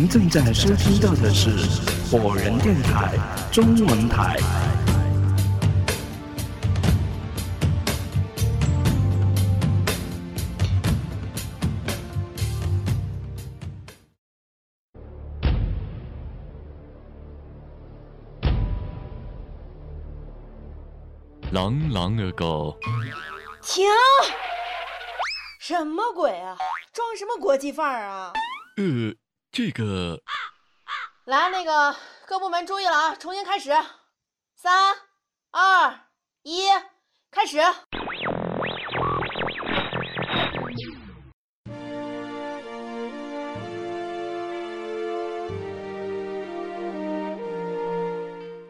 您正在收听到的是火人电台中文台。朗朗的狗，停！什么鬼啊？装什么国际范儿啊？呃，这个来，那个各部门注意了啊！重新开始，三、二、一，开始。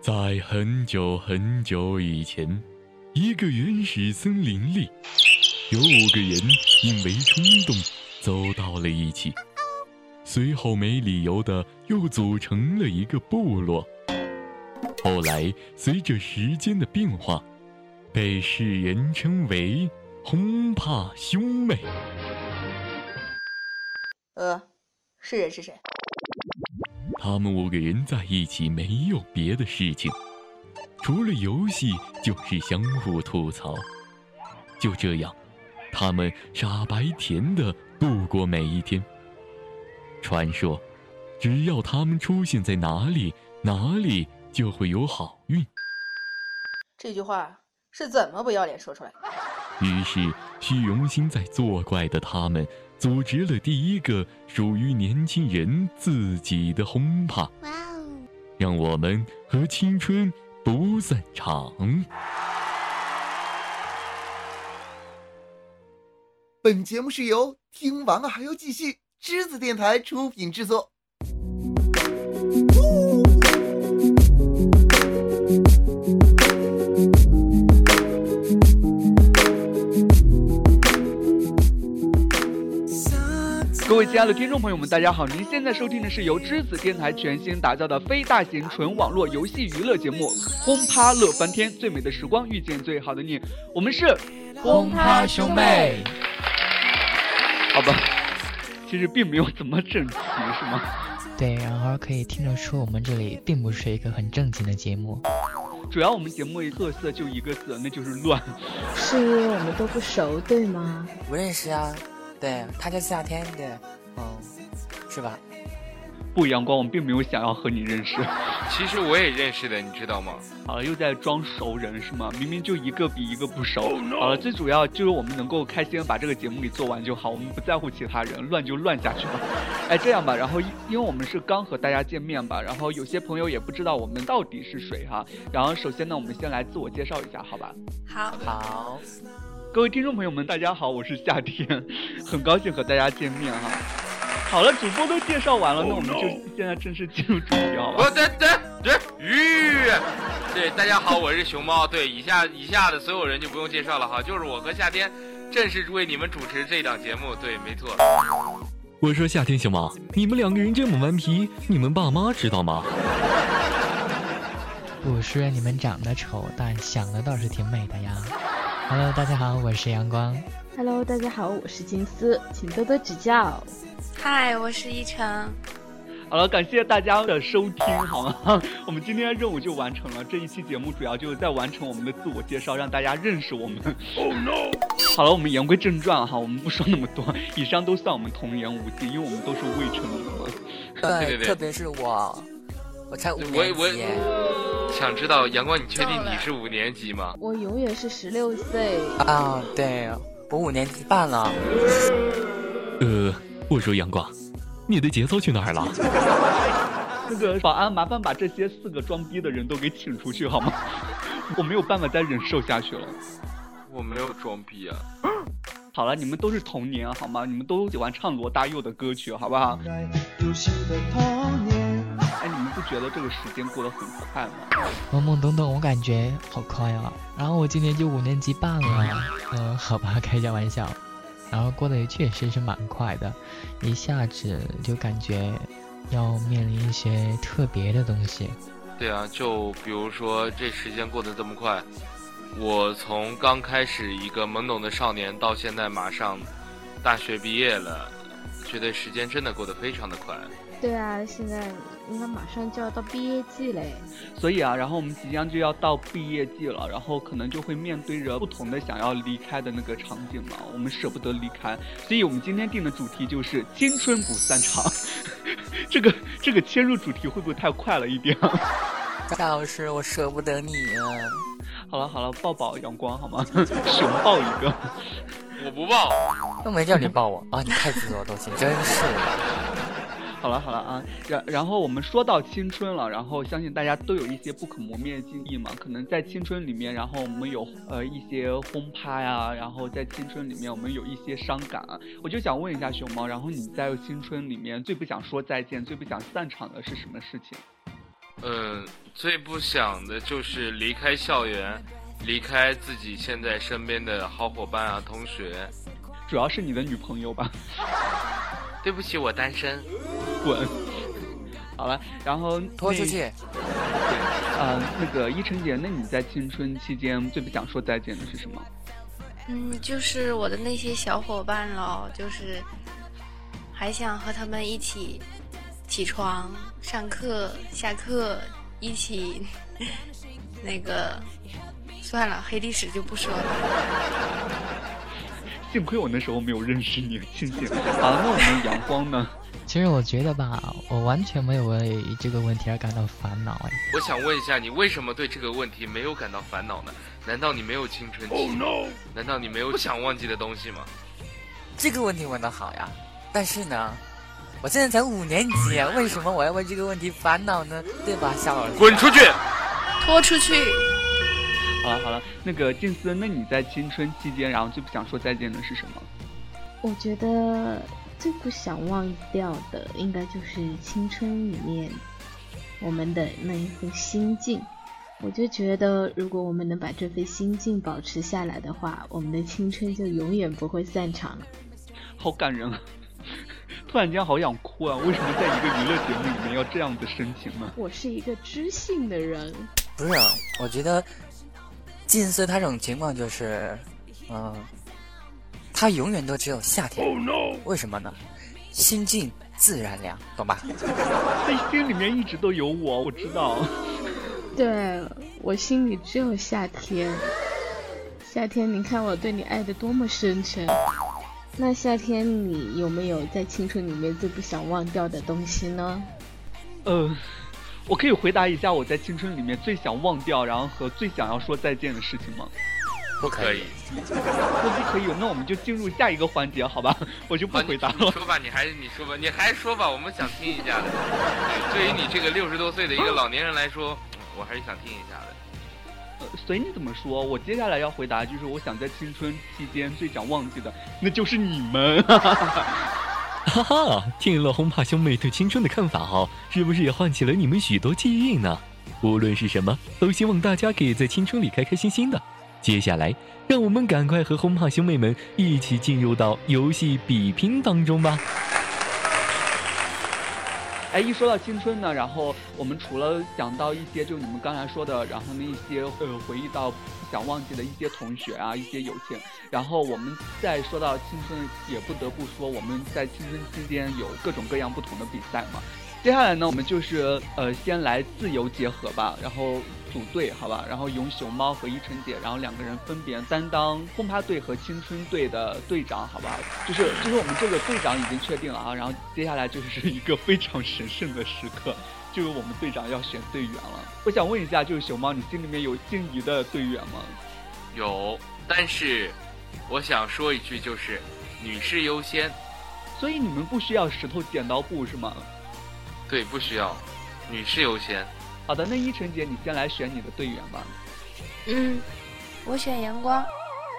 在很久很久以前，一个原始森林里，有五个人因为冲动走到了一起，随后没理由的又组成了一个部落。后来随着时间的变化，被世人称为轰趴兄妹。呃，是人是谁？他们五个人在一起没有别的事情，除了游戏就是相互吐槽。就这样，他们傻白甜的度过每一天。传说，只要他们出现在哪里，哪里就会有好运。这句话是怎么不要脸说出来？于是，虚荣心在作怪的他们。组织了第一个属于年轻人自己的轰趴，哇哦！让我们和青春不散场。本节目是由听完了还要继续栀子电台出品制作。各位亲爱的听众朋友们，大家好！您现在收听的是由栀子电台全新打造的非大型纯网络游戏娱乐节目《轰趴乐翻天》，最美的时光遇见最好的你，我们是轰趴兄妹。好吧，其实并没有怎么整齐，是吗？对，然后可以听得出我们这里并不是一个很正经的节目。主要我们节目特色就一个字，那就是乱。是因为我们都不熟，对吗？不认识啊。对，他叫夏天，对，嗯，是吧？不阳光，我并没有想要和你认识。其实我也认识的，你知道吗？好了，又在装熟人是吗？明明就一个比一个不熟。好了，最主要就是我们能够开心把这个节目给做完就好，我们不在乎其他人，乱就乱下去吧。哎，这样吧，然后因为我们是刚和大家见面吧，然后有些朋友也不知道我们到底是谁哈。然后首先呢，我们先来自我介绍一下，好吧？好，好。各位听众朋友们，大家好，我是夏天，很高兴和大家见面哈。好了，主播都介绍完了，那我们就现在正式进入主题，好吧？对对对，鱼。对，大家好，我是熊猫。对，以下以下的所有人就不用介绍了哈，就是我和夏天正式为你们主持这档节目。对，没错。我说夏天熊猫，你们两个人这么顽皮，你们爸妈知道吗？我说你们长得丑，但想的倒是挺美的呀。Hello，大家好，我是阳光。Hello，大家好，我是金丝，请多多指教。嗨，我是依晨。好了，感谢大家的收听，好吗？我们今天任务就完成了。这一期节目主要就是在完成我们的自我介绍，让大家认识我们。Oh no！好了，我们言归正传哈，我们不说那么多，以上都算我们童言无忌，因为我们都是未成年嘛。对，特别是我，我才五年级。想知道阳光，你确定你是五年级吗？我永远是十六岁啊！对，我五年级半了。呃，我说阳光，你的节奏去哪儿了？那 个保安，麻烦把这些四个装逼的人都给请出去好吗？我没有办法再忍受下去了。我没有装逼啊。好了，你们都是童年好吗？你们都喜欢唱罗大佑的歌曲，好不好？不觉得这个时间过得很快吗？懵懵懂懂，我感觉好快啊。然后我今年就五年级半了，嗯，好吧，开下玩笑。然后过得也确实是蛮快的，一下子就感觉要面临一些特别的东西。对啊，就比如说这时间过得这么快，我从刚开始一个懵懂的少年，到现在马上大学毕业了，觉得时间真的过得非常的快。对啊，现在应该马上就要到毕业季嘞。所以啊，然后我们即将就要到毕业季了，然后可能就会面对着不同的想要离开的那个场景嘛，我们舍不得离开，所以我们今天定的主题就是青春不散场。这个这个切入主题会不会太快了一点？夏老师，我舍不得你啊！好了好了，抱抱阳光好吗？熊抱一个。我不抱，又没叫你抱我啊！你太自作多情，真是的。好了好了啊，然然后我们说到青春了，然后相信大家都有一些不可磨灭的记忆嘛。可能在青春里面，然后我们有呃一些轰趴呀，然后在青春里面我们有一些伤感啊。我就想问一下熊猫，然后你在青春里面最不想说再见、最不想散场的是什么事情？嗯，最不想的就是离开校园。离开自己现在身边的好伙伴啊，同学，主要是你的女朋友吧？对不起，我单身。滚。好了，然后拖出去。对，呃，那个依晨姐，那你在青春期间最不想说再见的是什么？嗯，就是我的那些小伙伴喽，就是还想和他们一起起床、上课、下课，一起 那个。算了，黑历史就不说了。幸亏我那时候没有认识你，庆幸。好，那我们阳光呢？其实我觉得吧，我完全没有为这个问题而感到烦恼哎。我想问一下，你为什么对这个问题没有感到烦恼呢？难道你没有青春期？难道你没有想忘记的东西吗？这个问题问的好呀，但是呢，我现在才五年级，为什么我要为这个问题烦恼呢？对吧，夏老师？滚出去！拖出去！好了好了，那个静思，那你在青春期间，然后最不想说再见的是什么？我觉得最不想忘掉的，应该就是青春里面我们的那一份心境。我就觉得，如果我们能把这份心境保持下来的话，我们的青春就永远不会散场。好感人啊！突然间好想哭啊！为什么在一个娱乐节目里面要这样子深情呢？我是一个知性的人。不是，我觉得。近似他这种情况就是，嗯，他永远都只有夏天。为什么呢？心静自然凉，懂吧？他心里面一直都有我，我知道。对我心里只有夏天。夏天，你看我对你爱的多么深沉。那夏天，你有没有在青春里面最不想忘掉的东西呢？呃。我可以回答一下我在青春里面最想忘掉，然后和最想要说再见的事情吗？不可以，那不可以，那我们就进入下一个环节，好吧？我就不回答了。你说吧，你还是你说吧，你还说吧，我们想听一下的。对，对于你这个六十多岁的一个老年人来说，我还是想听一下的。呃，随你怎么说，我接下来要回答就是，我想在青春期间最想忘记的，那就是你们。哈哈，听了轰趴兄妹对青春的看法后，是不是也唤起了你们许多记忆呢？无论是什么，都希望大家可以在青春里开开心心的。接下来，让我们赶快和轰趴兄妹们一起进入到游戏比拼当中吧。哎，一说到青春呢，然后我们除了讲到一些就你们刚才说的，然后那一些呃回忆到想忘记的一些同学啊，一些友情，然后我们再说到青春，也不得不说我们在青春期间有各种各样不同的比赛嘛。接下来呢，我们就是呃先来自由结合吧，然后。组队好吧，然后由熊猫和依晨姐，然后两个人分别担当轰趴队和青春队的队长，好吧？就是就是我们这个队长已经确定了啊，然后接下来就是一个非常神圣的时刻，就是我们队长要选队员了。我想问一下，就是熊猫，你心里面有心仪的队员吗？有，但是我想说一句，就是女士优先。所以你们不需要石头剪刀布是吗？对，不需要，女士优先。好的，那依晨姐，你先来选你的队员吧。嗯，我选阳光。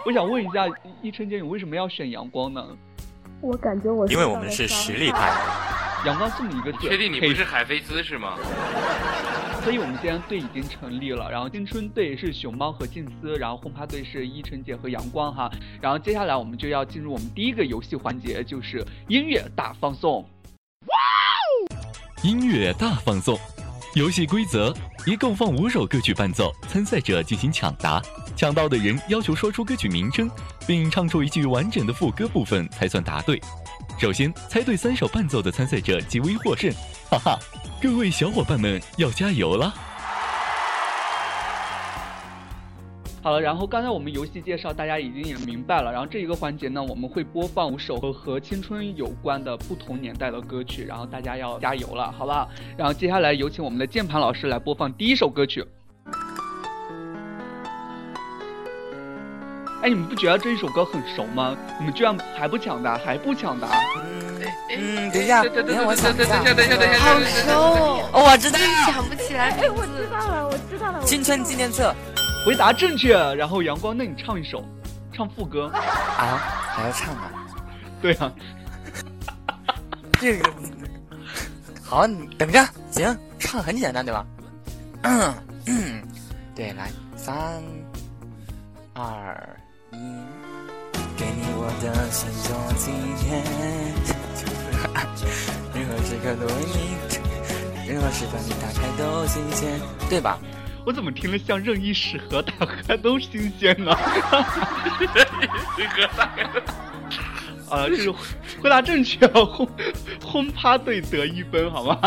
我想问一下，依晨姐，你为什么要选阳光呢？我感觉我因为我们是实力派。阳光这么一个，确定你不是海飞丝是吗？所以我们现在队已经成立了，然后青春队是熊猫和静思，然后轰趴队是依晨姐和阳光哈。然后接下来我们就要进入我们第一个游戏环节，就是音乐大放送。哇哦！音乐大放送。游戏规则：一共放五首歌曲伴奏，参赛者进行抢答。抢到的人要求说出歌曲名称，并唱出一句完整的副歌部分才算答对。首先猜对三首伴奏的参赛者即为获胜，哈哈！各位小伙伴们要加油了！好了，然后刚才我们游戏介绍大家已经也明白了，然后这一个环节呢，我们会播放五首和和青春有关的不同年代的歌曲，然后大家要加油了，好不好？然后接下来有请我们的键盘老师来播放第一首歌曲。哎，你们不觉得这一首歌很熟吗？你们居然还不抢答，还不抢答？嗯，等一下，等一下，我想一下，等一下，等一下，好熟哦！我知道，想不起来。哎，我知道了，我知道了。青春纪念册。回答正确，然后阳光，那你唱一首，唱副歌。啊？还要唱啊？对啊。这个好，你等着，行，唱很简单，对吧？嗯嗯，对，来，三二。给你我的心做纪念，任何时刻都为你，任何时刻你打开都新鲜，对吧？我怎么听了像任意时刻打开都新鲜呢？任意时刻打开。啊，这是回答正确，轰轰趴队得一分，好吗？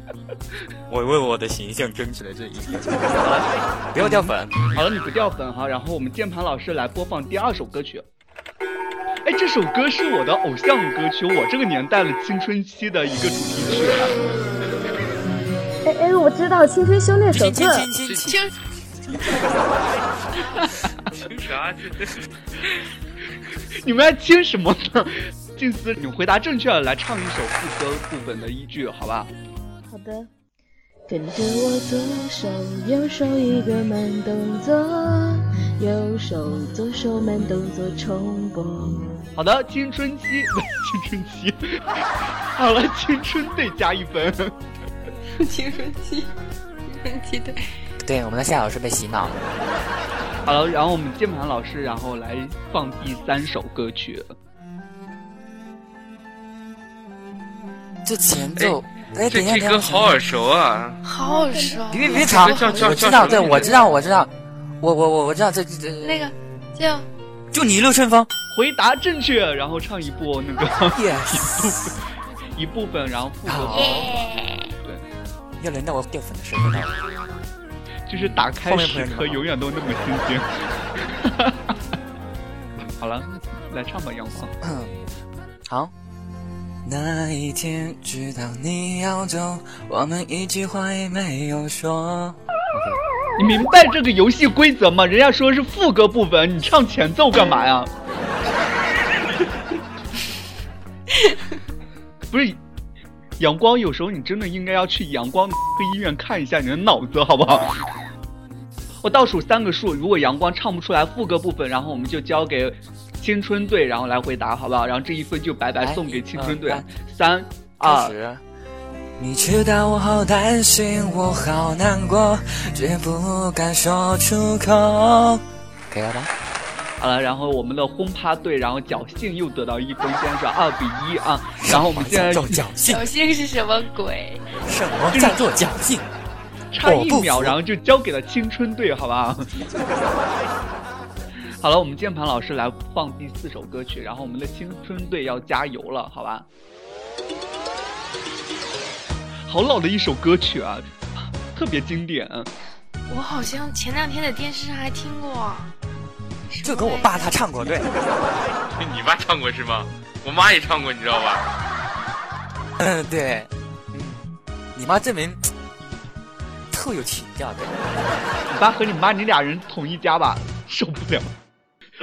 我为我的形象争取了这一分，不要掉粉。好了，你不掉粉哈。然后我们键盘老师来播放第二首歌曲。哎，这首歌是我的偶像歌曲，我这个年代的青春期的一个主题曲。哎哎，我知道《青春修炼手册》。青青青啥？你们在听什么呢？静思，你回答正确了，来唱一首副歌部分的一句，好吧？好的。跟着我左手右手一个慢动作，右手左手慢动作重播。好的，青春期，青春期。好了，青春队加一分。青春期，青春期对。对，我们的夏老师被洗脑了。好了，然后我们键盘老师，然后来放第三首歌曲。这前奏。哎，这这歌好耳熟啊！好耳熟！别别别吵！我知道，对，我知道，我知道，我我我我知道这这那个就就你一路顺风，回答正确，然后唱一部那个 yes 一部分，然后副歌。对，要轮到我掉粉的时候到了，就是打开时刻永远都那么新鲜。好了，来唱吧，阳光。好。那一天知道你要走，我们一句话也没有说。你明白这个游戏规则吗？人家说是副歌部分，你唱前奏干嘛呀？不是，阳光，有时候你真的应该要去阳光医院看一下你的脑子，好不好？我倒数三个数，如果阳光唱不出来副歌部分，然后我们就交给。青春队，然后来回答，好不好？然后这一分就白白送给青春队。三二。你知道我好担心，我好难过，却不敢说出口。可以了吧？好了，然后我们的轰趴队，然后侥幸又得到一分，现在是二比一啊。然后我们现在叫侥幸，侥幸是什么鬼？什么叫做侥幸？差一秒，然后就交给了青春队，好吧？好了，我们键盘老师来放第四首歌曲，然后我们的青春队要加油了，好吧？好老的一首歌曲啊，特别经典。我好像前两天在电视上还听过，就跟我爸他唱过，对。你爸唱过是吗？我妈也唱过，你知道吧？嗯，对。你妈证明特有情调的。你爸和你妈，你俩人同一家吧？受不了。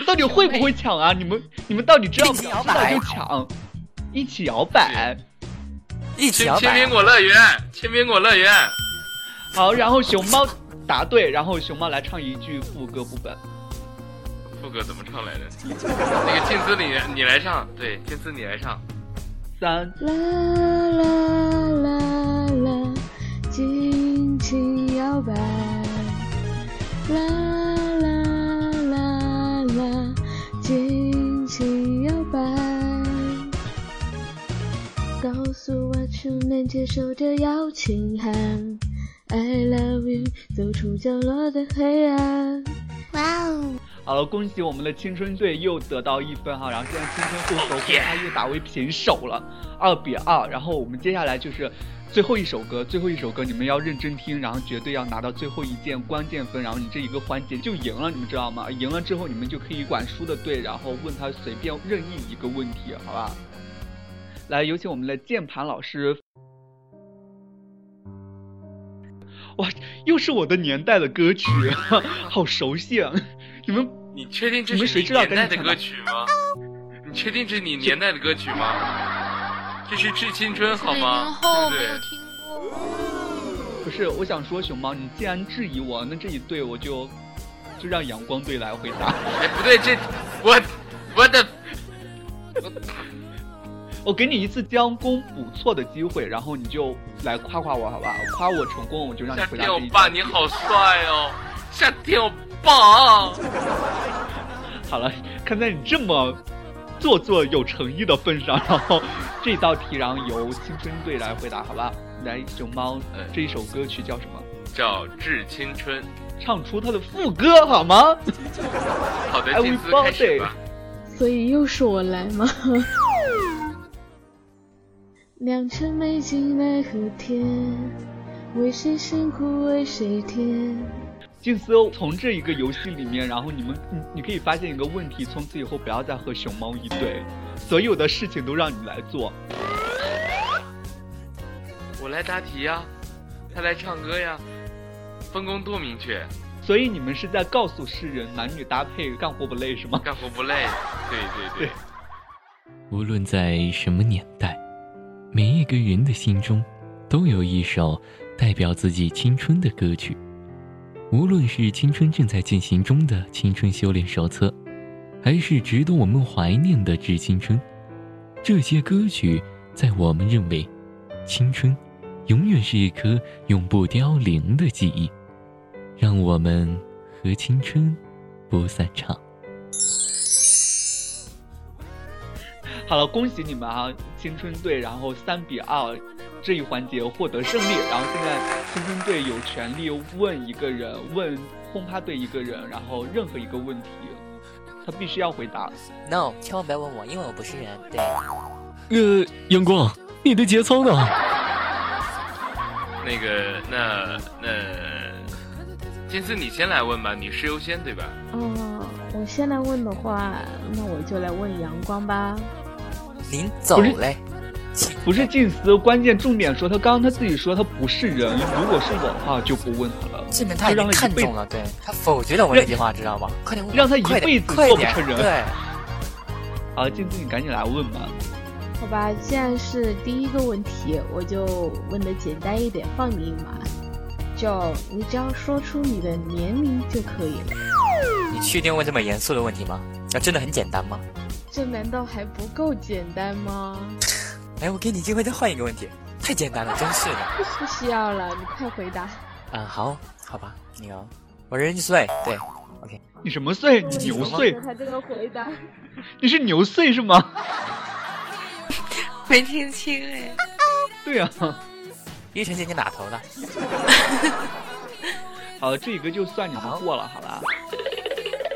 到底会不会抢啊？你们你们到底知道不知道就抢，一起摇摆，一起摇摆。青苹果乐园，青苹果乐园。好，然后熊猫答对，然后熊猫来唱一句副歌部分。副歌怎么唱来着？那个静思你你来唱，对，静思你来唱。三。啦啦啦啦，尽情摇摆。啦。出能接受的邀请函。I love you，，走出角落的黑暗。哇哦！好了，恭喜我们的青春队又得到一分哈，然后现在青春后手和他又打为平手了，二比二。然后我们接下来就是最后一首歌，最后一首歌你们要认真听，然后绝对要拿到最后一件关键分，然后你这一个环节就赢了，你们知道吗？赢了之后你们就可以管输的队，然后问他随便任意一个问题，好吧？来，有请我们的键盘老师。哇，又是我的年代的歌曲，好熟悉啊！你们，你确定这你们是你谁知道该年代的歌曲吗？你确定这是你年代的歌曲吗？这是《致青春》好吗？对不对？不是，我想说，熊猫，你既然质疑我，那这一对我就就让阳光队来回答。哎，不对，这我我的我给你一次将功补错的机会，然后你就来夸夸我，好吧？夸我成功，我就让你回答这一天欧巴，你好帅哦！夏天欧巴，好了，看在你这么做作有诚意的份上，然后这道题然后由青春队来回答，好吧？来，熊猫，嗯这一首歌曲叫什么？叫《致青春》。唱出它的副歌好吗？好的金丝开始吧。所以又是我来吗？良辰美景奈何天，为谁辛苦为谁甜。静思从这一个游戏里面，然后你们你你可以发现一个问题，从此以后不要再和熊猫一对，所有的事情都让你来做。我来答题呀，他来唱歌呀，分工多明确，所以你们是在告诉世人，男女搭配干活不累是吗？干活不累。对对对，无论在什么年代，每一个人的心中都有一首代表自己青春的歌曲。无论是青春正在进行中的《青春修炼手册》，还是值得我们怀念的《致青春》，这些歌曲在我们认为，青春永远是一颗永不凋零的记忆。让我们和青春不散场。好了，恭喜你们啊，青春队，然后三比二这一环节获得胜利。然后现在青春队有权利问一个人，问轰趴队一个人，然后任何一个问题，他必须要回答。No，千万不要问我，因为我不是人。对，呃，阳光，你的节操呢？那个那那，金丝你先来问吧，女士优先对吧？嗯，我先来问的话，那我就来问阳光吧。您走不是嘞。不是静思，关键重点说他刚刚他自己说他不是人，如果是我的话就不问他了。证明他已经就让他一辈子看中了，对他否决了我那句话，知道吗？快点问，让他一辈子做不成人对，好，静思你赶紧来问吧。好吧，既然是第一个问题，我就问的简单一点，放你一马。就你只要说出你的年龄就可以了。你确定问这么严肃的问题吗？那真的很简单吗？这难道还不够简单吗？哎，我给你机会再换一个问题，太简单了，真是的。不需要了，你快回答。嗯，好，好吧，你哦，我人岁，对，OK，你什么岁？你牛岁？他这个回答，你是牛岁是吗？没听清哎。对啊。叶晨姐你哪头的？好，这一个就算你们过了，好吧？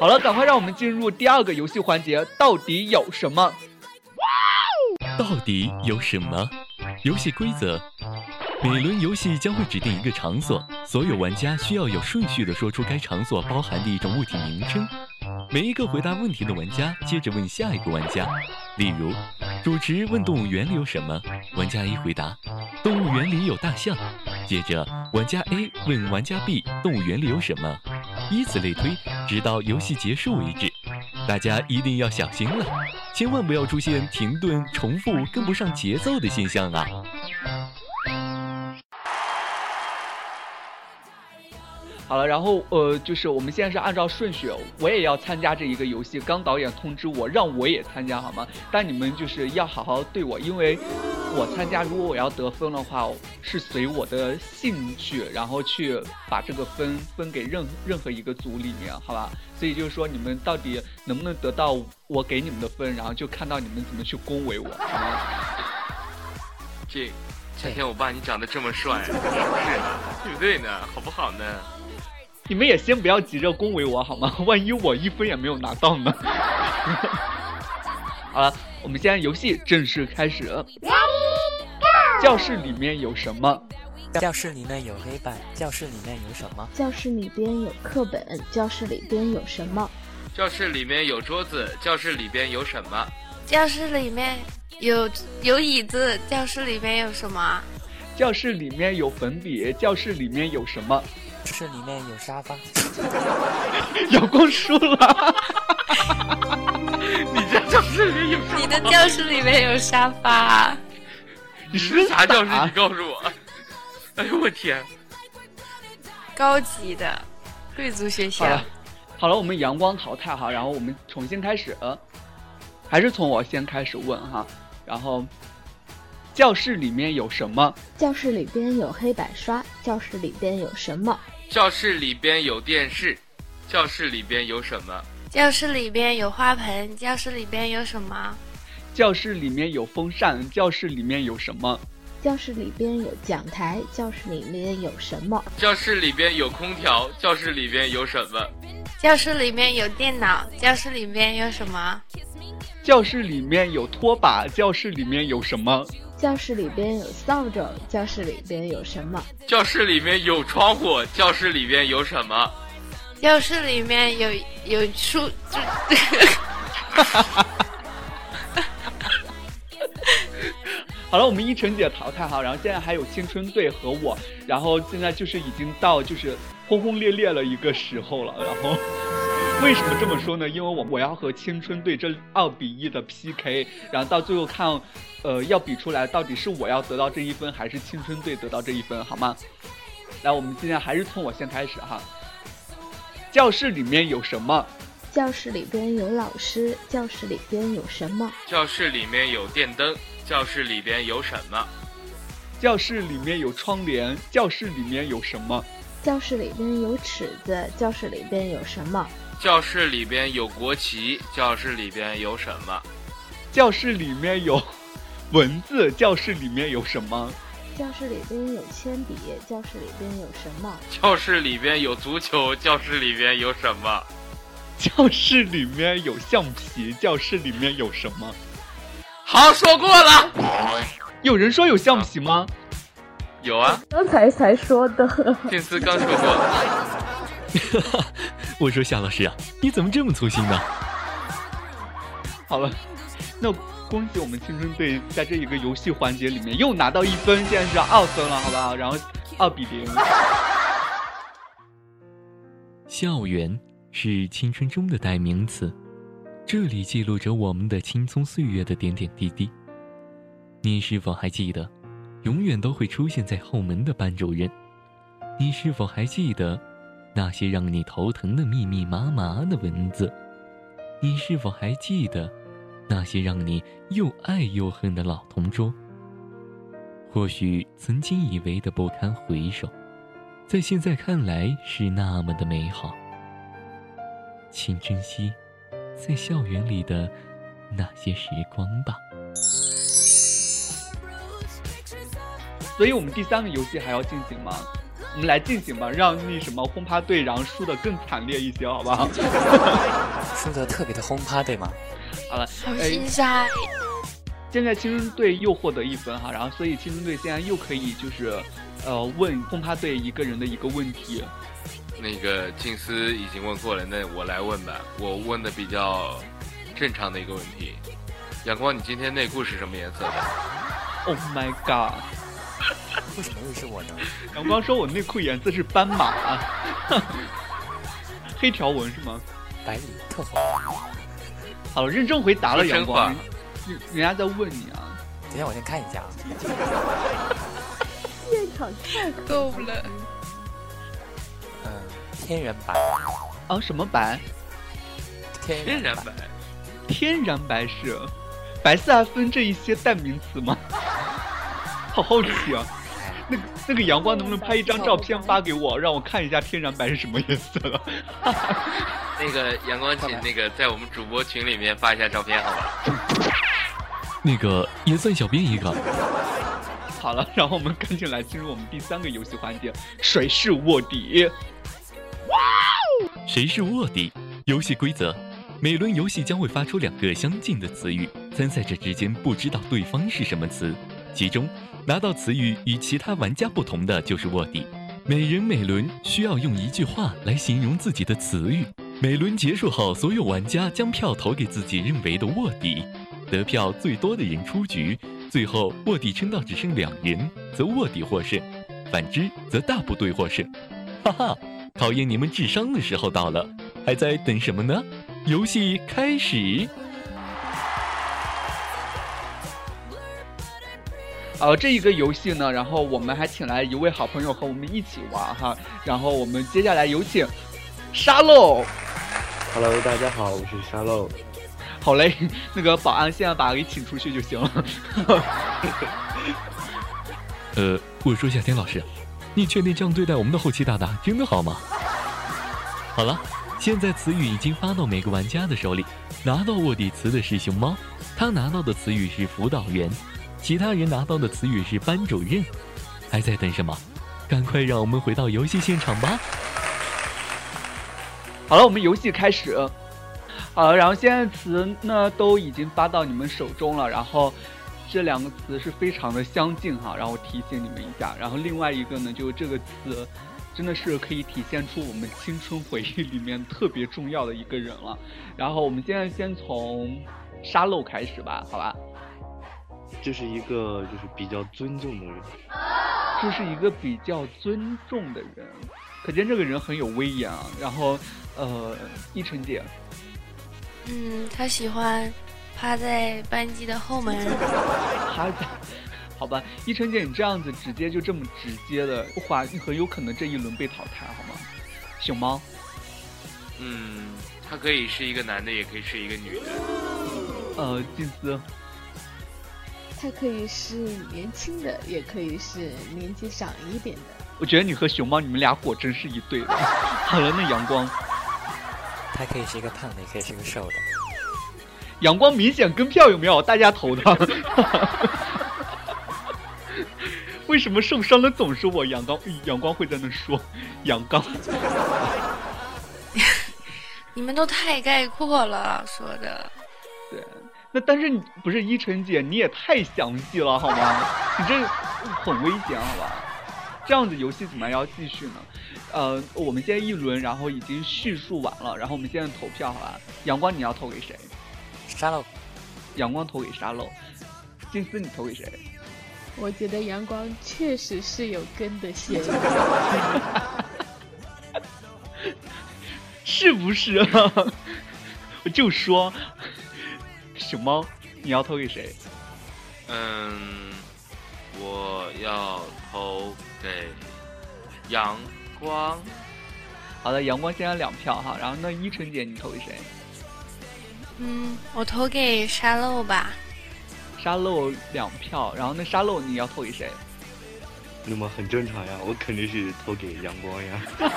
好了，赶快让我们进入第二个游戏环节，到底有什么？到底有什么？游戏规则：每轮游戏将会指定一个场所，所有玩家需要有顺序地说出该场所包含的一种物体名称。每一个回答问题的玩家接着问下一个玩家。例如，主持问动物园里有什么，玩家 A 回答动物园里有大象。接着，玩家 A 问玩家 B 动物园里有什么，以此类推，直到游戏结束为止。大家一定要小心了，千万不要出现停顿、重复、跟不上节奏的现象啊！好了，然后呃，就是我们现在是按照顺序，我也要参加这一个游戏。刚导演通知我，让我也参加，好吗？但你们就是要好好对我，因为我参加，如果我要得分的话，是随我的兴趣，然后去把这个分分给任任何一个组里面，好吧？所以就是说，你们到底能不能得到我给你们的分，然后就看到你们怎么去恭维我，好吗？这夏天我爸你长得这么帅，是不是？对不对呢？好不好呢？你们也先不要急着恭维我好吗？万一我一分也没有拿到呢？好了，我们现在游戏正式开始。教室里面有什么？教室里面有黑板。教室里面有什么？教室里边有课本。教室里边有什么？教室里面有桌子。教室里边有什么？教室里面有有椅子。教室里面有什么？教室里面有粉笔。教室里面有什么？教室里面有沙发。阳光输了。你家教室里有？你的教室里面有沙发。你是啥教室？你告诉我。哎呦我天！高级的贵族学校。好了，好了，我们阳光淘汰哈，然后我们重新开始，还是从我先开始问哈。然后，教室里面有什么？教室里边有黑板刷。教室里边有什么？教室里边有电视。教室里边有什么？教室里边有花盆。教室里边有什么？教室里面有风扇。教室里面有什么？教室里边有讲台。教室里面有什么？教室里边有空调。教室里边有什么？教室里面有电脑。教室里面有什么？教室里面有拖把。教室里面有什么？教室里边有扫帚。教室里边有什么？教室里面有窗户。教室里边有什么？教室里面有有书。好了，我们依晨姐淘汰哈，然后现在还有青春队和我，然后现在就是已经到就是轰轰烈烈了一个时候了。然后为什么这么说呢？因为我我要和青春队这二比一的 PK，然后到最后看，呃，要比出来到底是我要得到这一分，还是青春队得到这一分，好吗？来，我们今天还是从我先开始哈。教室里面有什么？教室里边有老师。教室里边有什么？教室里面有电灯。教室里边有什么？教室里面有窗帘。教室里面有什么？教室里边有尺子。教室里边有什么？教室里边有国旗。教室里边有什么？教室里面有文字。教室里面有什么？教室里边有铅笔。教室里边有什么？教室里边有足球。教室里边有什么？教室里面有橡皮。教室里面有什么？好，说过了。有人说有橡皮吗？有啊，刚才才说的。静思刚说过。我说夏老师啊，你怎么这么粗心呢？好了，那恭喜我们青春队在这一个游戏环节里面又拿到一分，现在是二分了，好不好？然后二比零。校园是青春中的代名词。这里记录着我们的青葱岁月的点点滴滴。你是否还记得，永远都会出现在后门的班主任？你是否还记得，那些让你头疼的密密麻麻的文字？你是否还记得，那些让你又爱又恨的老同桌？或许曾经以为的不堪回首，在现在看来是那么的美好。请珍惜。在校园里的那些时光吧。所以，我们第三个游戏还要进行吗？我们来进行吧，让那什么轰趴队，然后输的更惨烈一些，好不好？输的特别的轰趴对吗？好了，好心塞。现在青春队又获得一分哈，然后所以青春队现在又可以就是，呃，问轰趴队一个人的一个问题。那个静思已经问过了，那我来问吧。我问的比较正常的一个问题：阳光，你今天内裤是什么颜色的？Oh my god！为什么会是我呢？阳光说我内裤颜色是斑马，黑条纹是吗？白里特红。好了，认真回答了，阳光。人家在问你啊。等下我先看一下。现场太够了。嗯天然白啊？什么白？天然白，天然白是白色还分这一些代名词吗？好好奇啊！那个那个阳光能不能拍一张照片发给我，让我看一下天然白是什么颜色的？那个阳光，请那个在我们主播群里面发一下照片，好吧？那个也算小编一个。好了，然后我们赶紧来进入我们第三个游戏环节，谁是卧底？哇谁是卧底？游戏规则：每轮游戏将会发出两个相近的词语，参赛者之间不知道对方是什么词，其中拿到词语与其他玩家不同的就是卧底。每人每轮需要用一句话来形容自己的词语。每轮结束后，所有玩家将票投给自己认为的卧底，得票最多的人出局。最后卧底撑到只剩两人，则卧底获胜；反之，则大部队获胜。哈哈，考验你们智商的时候到了，还在等什么呢？游戏开始。呃，这一个游戏呢，然后我们还请来一位好朋友和我们一起玩哈。然后我们接下来有请沙漏。Hello，大家好，我是沙漏。好嘞，那个保安现在把他给请出去就行了。呃，我说夏天老师，你确定这样对待我们的后期大大真的好吗？好了，现在词语已经发到每个玩家的手里。拿到卧底词的是熊猫，他拿到的词语是辅导员，其他人拿到的词语是班主任。还在等什么？赶快让我们回到游戏现场吧！好了，我们游戏开始。好，然后现在词呢都已经发到你们手中了，然后这两个词是非常的相近哈，然后提醒你们一下。然后另外一个呢，就这个词真的是可以体现出我们青春回忆里面特别重要的一个人了。然后我们现在先从沙漏开始吧，好吧？这是一个就是比较尊重的人，这是一个比较尊重的人，可见这个人很有威严啊。然后，呃，依晨姐。嗯，他喜欢趴在班级的后门。趴在，好吧，依晨姐，你这样子直接就这么直接的话，你很有可能这一轮被淘汰，好吗？熊猫，嗯，他可以是一个男的，也可以是一个女的。呃，金丝，他可以是年轻的，也可以是年纪长一点的。我觉得你和熊猫，你们俩果真是一对的。好了，那阳光。他可以是一个胖的，也可以是个瘦的。阳光明显跟票有没有？大家投的。为什么受伤的总是我？阳光，阳光会在那说，阳刚。你们都太概括了，说的。对，那但是你不是依晨姐，你也太详细了好吗？你这很危险，好吧？这样子游戏怎么样要继续呢？呃，我们现在一轮，然后已经叙述完了，然后我们现在投票好吧？阳光你要投给谁？沙漏。阳光投给沙漏。金丝你投给谁？我觉得阳光确实是有根的嫌疑。是不是啊？我就说，熊猫你要投给谁？嗯，我要投给阳。光，好的，阳光先要两票哈，然后那依晨姐你投给谁？嗯，我投给沙漏吧。沙漏两票，然后那沙漏你要投给谁？那么很正常呀，我肯定是投给阳光呀。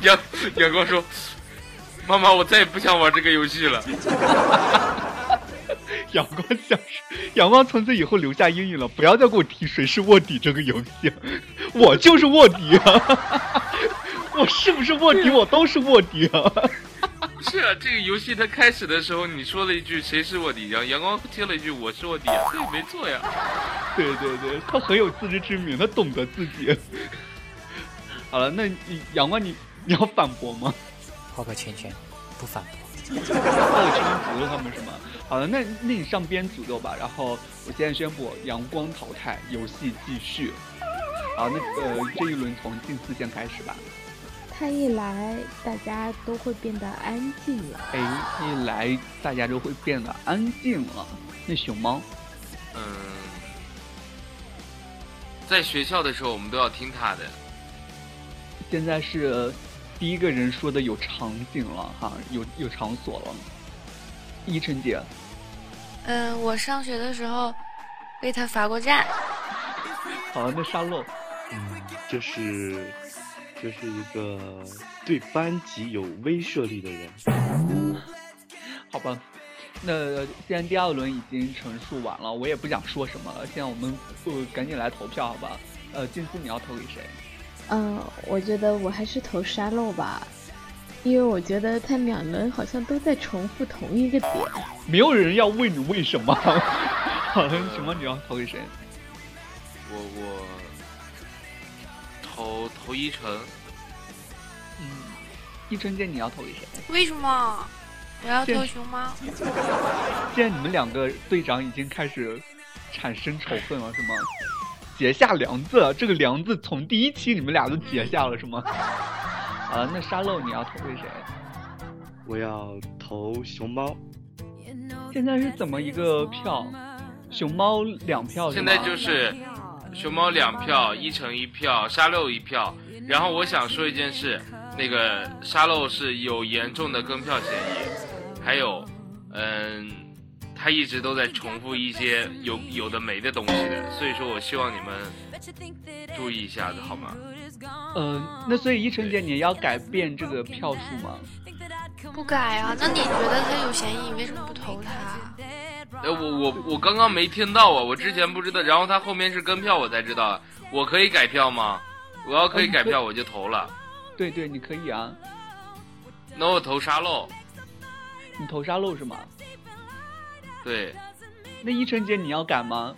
阳阳光说：“妈妈，我再也不想玩这个游戏了。”阳光想，阳光从此以后留下阴影了，不要再给我提谁是卧底这个游戏，我就是卧底啊！我是不是卧底？我都是卧底啊！不是啊，这个游戏它开始的时候你说了一句谁是卧底，阳阳光接了一句我是卧底啊，对，没错呀。对对对，他很有自知之明，他懂得自己。好了，那你阳光你你要反驳吗？画个圈圈，不反驳。画个圈圈诅咒他们是吗？好了，那那你上边诅咒吧。然后我现在宣布阳光淘汰，游戏继续。好，那呃这一轮从近四线开始吧。他一来，大家都会变得安静了。哎，一来大家都会变得安静了。那熊猫，嗯，在学校的时候我们都要听他的。现在是第一个人说的有场景了哈，有有场所了。依晨姐，嗯、呃，我上学的时候被他罚过站。好，那沙漏，嗯，这是这是一个对班级有威慑力的人。好吧，那既然第二轮已经陈述完了，我也不想说什么了。现在我们不赶紧来投票，好吧？呃，金丝你要投给谁？嗯，我觉得我还是投沙漏吧，因为我觉得他两人好像都在重复同一个点。没有人要问你为什么。好了，什么你要投给谁？我我投投一晨。嗯，一晨姐你要投给谁？为什么？我要投熊猫。既然你们两个队长已经开始产生仇恨了，是吗？结下梁子，这个梁子从第一期你们俩就结下了，是吗？啊，那沙漏你要投给谁？我要投熊猫。现在是怎么一个票？熊猫两票。现在就是熊猫两票，一成一票，沙漏一票。然后我想说一件事，那个沙漏是有严重的跟票嫌疑，还有，嗯，他一直都在重复一些有有的没的东西的，所以说我希望你们注意一下子，好吗？嗯，那所以一晨姐你要改变这个票数吗？不改啊，那你觉得他有嫌疑，你为什么不投他？呃，我我我刚刚没听到啊，我之前不知道，然后他后面是跟票，我才知道，我可以改票吗？我要可以改票，我就投了。对对，你可以啊。那我投沙漏。你投沙漏是吗？对。那一晨姐你要改吗？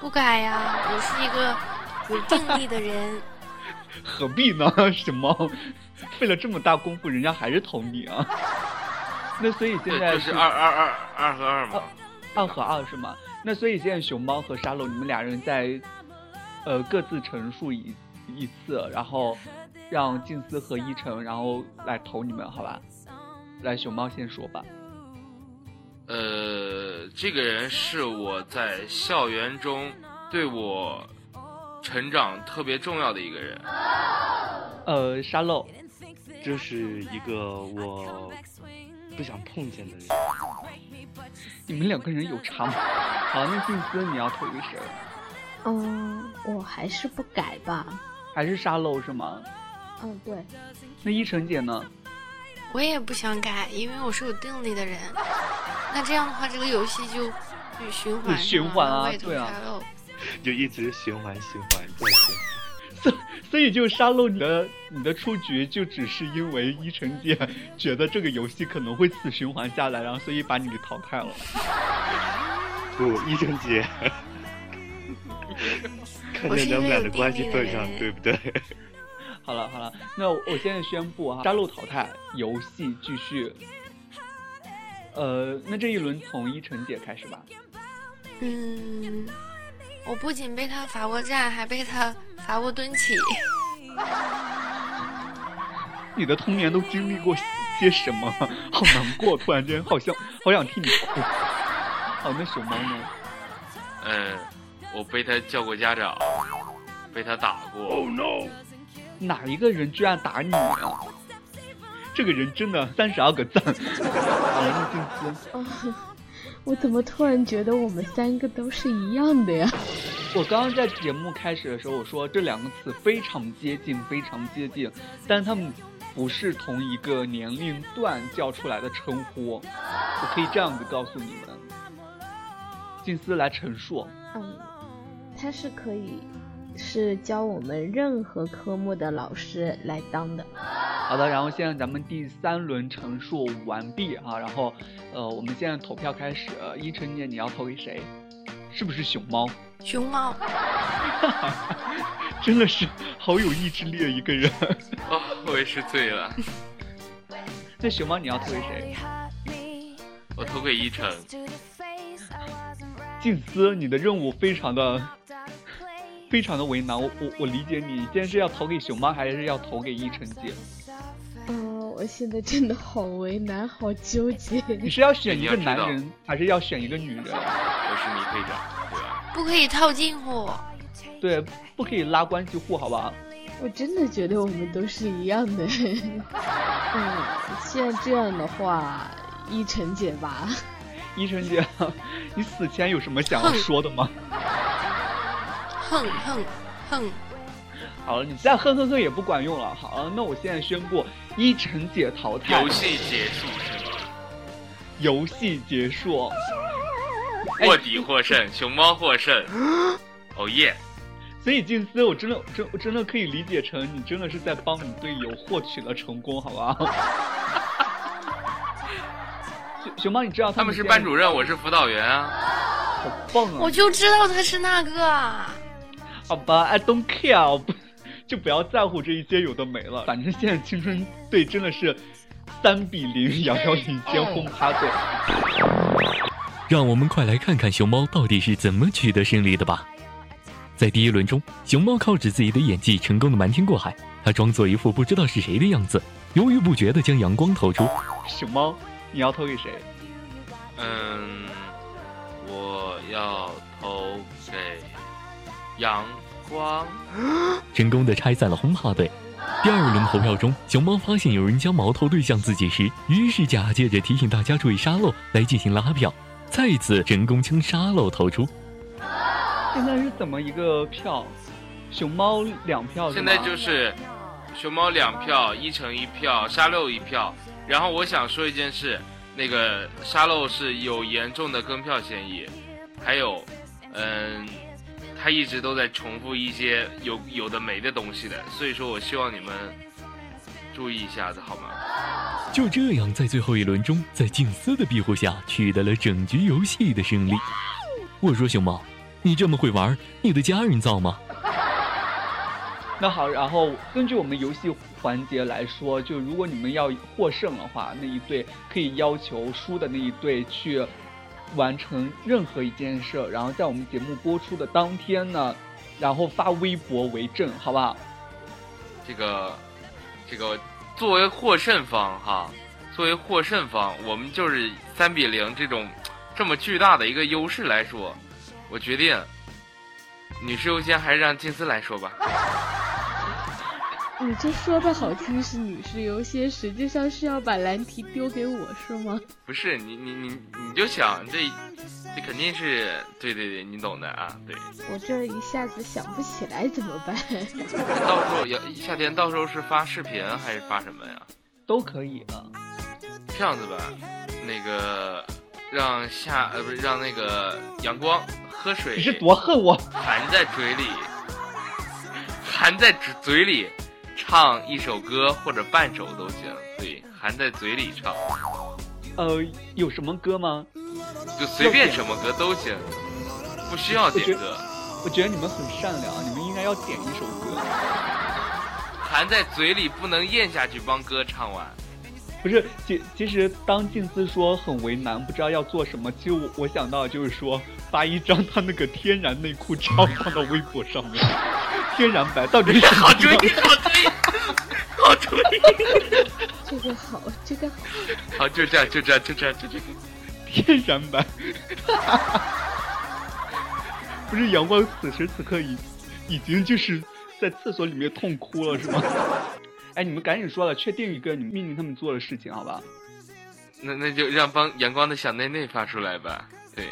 不改呀，我是一个有定力的人。何必呢？什么？费了这么大功夫，人家还是投你啊？那所以现在就是二二二二和二吗，二和二是吗？那所以现在熊猫和沙漏，你们俩人在呃各自陈述一一次，然后让静思和一晨，然后来投你们，好吧？来，熊猫先说吧。呃，这个人是我在校园中对我成长特别重要的一个人。呃，沙漏，这是一个我不想碰见的人。你们两个人有差吗？好，那静思你要投给谁？嗯，我还是不改吧。还是沙漏是吗？嗯，对。那依晨姐呢？我也不想改，因为我是有定力的人。那这样的话，这个游戏就就循环循环啊，对啊，就一直循环循环再循环。所所以就沙漏你的你的出局，就只是因为一晨姐觉得这个游戏可能会死循环下来，然后所以把你给淘汰了。不，一晨姐，看在咱们俩的关系份上，对不对？好了好了，那我现在宣布哈，沙漏淘汰，游戏继续。呃，那这一轮从依晨姐开始吧。嗯，我不仅被他罚过站，还被他罚过蹲起。你的童年都经历过些什么？好难过，突然间好像好想替你哭。好，那熊猫呢？嗯，我被他叫过家长，被他打过。Oh no！哪一个人居然打你啊？这个人真的三十二个赞。好了，静思。我怎么突然觉得我们三个都是一样的呀？我刚刚在节目开始的时候，我说这两个词非常接近，非常接近，但他们不是同一个年龄段叫出来的称呼。我可以这样子告诉你们，静思来陈述。嗯，他是可以是教我们任何科目的老师来当的。好的，然后现在咱们第三轮陈述完毕啊，然后，呃，我们现在投票开始。一晨姐，你要投给谁？是不是熊猫？熊猫，真的是好有意志力的一个人。哦，我也是醉了。那熊猫你要投给谁？我投给一晨。静思，你的任务非常的非常的为难。我我我理解你，你现在是要投给熊猫，还是要投给依晨姐？嗯我现在真的好为难，好纠结。你是要选一个男人，还是要选一个女人？我是你队长，对吧？不可以套近乎。对，不可以拉关系户，好不好？我真的觉得我们都是一样的。嗯，现在这样的话，依晨姐吧。依晨姐，你死前有什么想要说的吗？哼哼哼。好了，你再哼哼哼也不管用了。好了，那我现在宣布。依晨姐淘汰，游戏结束是吗？游戏结束，卧底获胜，熊猫获胜。哦耶！所以静思，我真的真我真的可以理解成你真的是在帮你队友获取了成功，好吧？熊熊猫，你知道他们是班主任，我是辅导员啊。好棒啊！我就知道他是那个啊。好吧，I don't care，就不要在乎这一些有的没了。反正现在青春队真的是三比零，遥遥领先轰趴队。让我们快来看看熊猫到底是怎么取得胜利的吧。在第一轮中，熊猫靠着自己的演技成功的瞒天过海，他装作一副不知道是谁的样子，犹豫不决的将阳光投出。熊猫，你要投给谁？嗯，阳光。成功的拆散了轰趴队。第二轮投票中，熊猫发现有人将矛头对向自己时，于是假借着提醒大家注意沙漏来进行拉票，再次成功将沙漏投出。现在是怎么一个票？熊猫两票现在就是熊猫两票，一乘一票，沙漏一票。然后我想说一件事，那个沙漏是有严重的跟票嫌疑，还有，嗯，他一直都在重复一些有有的没的东西的，所以说我希望你们注意一下子好吗？就这样，在最后一轮中，在静思的庇护下，取得了整局游戏的胜利。我说熊猫，你这么会玩，你的家人造吗？那好，然后根据我们游戏环节来说，就如果你们要获胜的话，那一队可以要求输的那一队去完成任何一件事，然后在我们节目播出的当天呢，然后发微博为证，好不好？这个，这个作为获胜方哈，作为获胜方，我们就是三比零这种这么巨大的一个优势来说，我决定女士优先，还是让金丝来说吧。你这说的好听是女士优先，实际上是要把难题丢给我是吗？不是你你你你就想这这肯定是对对对，你懂的啊，对。我这一下子想不起来怎么办？到时候要夏天，到时候是发视频还是发什么呀？都可以啊。这样子吧，那个让夏呃不是让那个阳光喝水，你是多恨我？含在嘴里，含在嘴嘴里，唱一首歌或者半首都行，对，含在嘴里唱，呃，有什么歌吗？就随便什么歌都行，不需要点歌。我觉得你们很善良，你们应该要点一首歌。含在嘴里不能咽下去，帮歌唱完。不是，其其实当静思说很为难，不知道要做什么，其实我我想到就是说发一张他那个天然内裤照放到微博上面，天然白到底是什么好主意，好主意，好主意。这个好，这个好。好，就这样，就这样，就这样，就这样。天然白，不是阳光此时此刻已已经就是在厕所里面痛哭了是吗？哎，你们赶紧说了，确定一个你们命令他们做的事情，好吧？那那就让帮阳光的小内内发出来吧。对，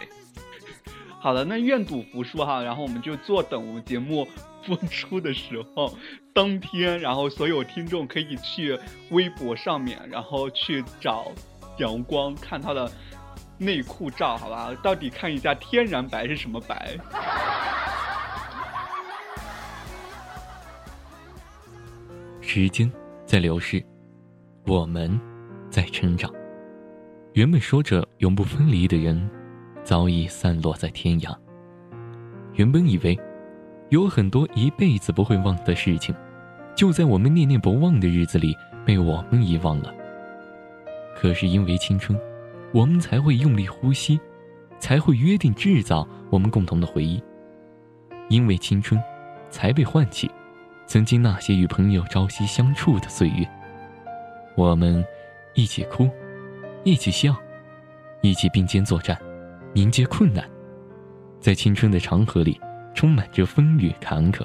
好了，那愿赌服输哈，然后我们就坐等我们节目播出的时候，当天，然后所有听众可以去微博上面，然后去找阳光看他的内裤照，好吧？到底看一下天然白是什么白？时间在流逝，我们在成长。原本说着永不分离的人，早已散落在天涯。原本以为有很多一辈子不会忘的事情，就在我们念念不忘的日子里被我们遗忘了。可是因为青春，我们才会用力呼吸，才会约定制造我们共同的回忆。因为青春，才被唤起。曾经那些与朋友朝夕相处的岁月，我们一起哭，一起笑，一起并肩作战，迎接困难，在青春的长河里充满着风雨坎坷。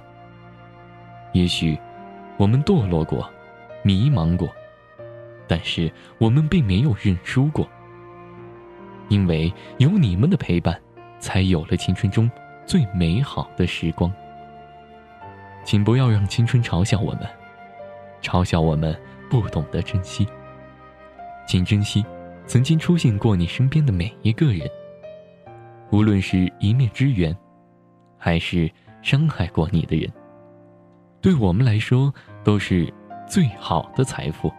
也许我们堕落过，迷茫过，但是我们并没有认输过，因为有你们的陪伴，才有了青春中最美好的时光。请不要让青春嘲笑我们，嘲笑我们不懂得珍惜。请珍惜曾经出现过你身边的每一个人，无论是一面之缘，还是伤害过你的人，对我们来说都是最好的财富。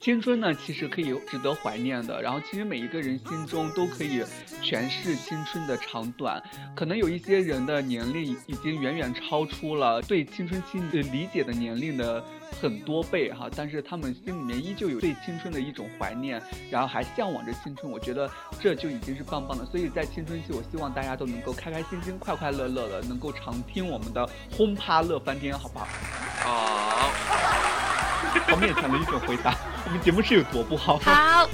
青春呢，其实可以值得怀念的。然后，其实每一个人心中都可以诠释青春的长短。可能有一些人的年龄已经远远超出了对青春期的理解的年龄的很多倍哈，但是他们心里面依旧有对青春的一种怀念，然后还向往着青春。我觉得这就已经是棒棒的。所以在青春期，我希望大家都能够开开心心、快快乐乐的，能够常听我们的轰趴乐翻天，好不好？好。好勉强的一种回答，我们节目是有多不好？好，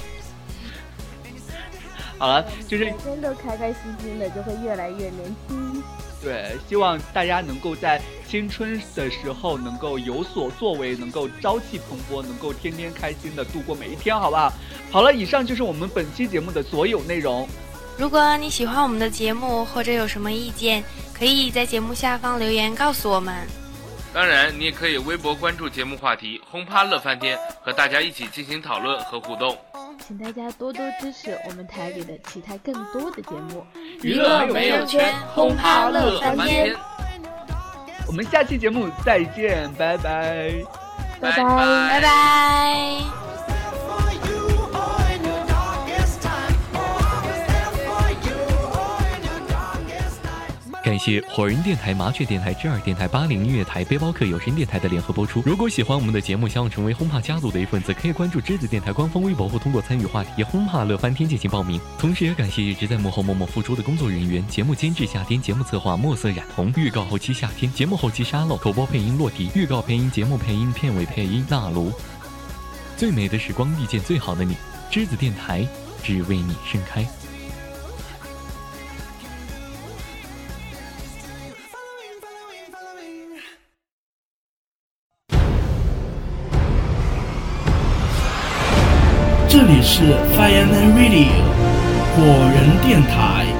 好了，就是每天都开开心心的，就会越来越年轻。对，希望大家能够在青春的时候能够有所作为，能够朝气蓬勃，能够天天开心的度过每一天，好不好？好了，以上就是我们本期节目的所有内容。如果你喜欢我们的节目，或者有什么意见，可以在节目下方留言告诉我们。当然，你也可以微博关注节目话题“轰趴乐翻天”，和大家一起进行讨论和互动。请大家多多支持我们台里的其他更多的节目，娱乐没有圈，轰趴乐翻天。我们下期节目再见，拜拜，拜拜，拜拜。感谢火人电台、麻雀电台、知耳电台、八零音乐台、背包客有声电台的联合播出。如果喜欢我们的节目，想要成为轰趴家族的一份子，可以关注栀子电台官方微博或通过参与话题“轰趴乐翻天”进行报名。同时，也感谢一直在幕后默默付出的工作人员：节目监制夏天，节目策划墨色染红，预告后期夏天，节目后期沙漏，口播配音落地，预告配音，节目配音，片尾配音纳卢。最美的时光遇见最好的你，栀子电台只为你盛开。里是 Fireman Radio 火人电台。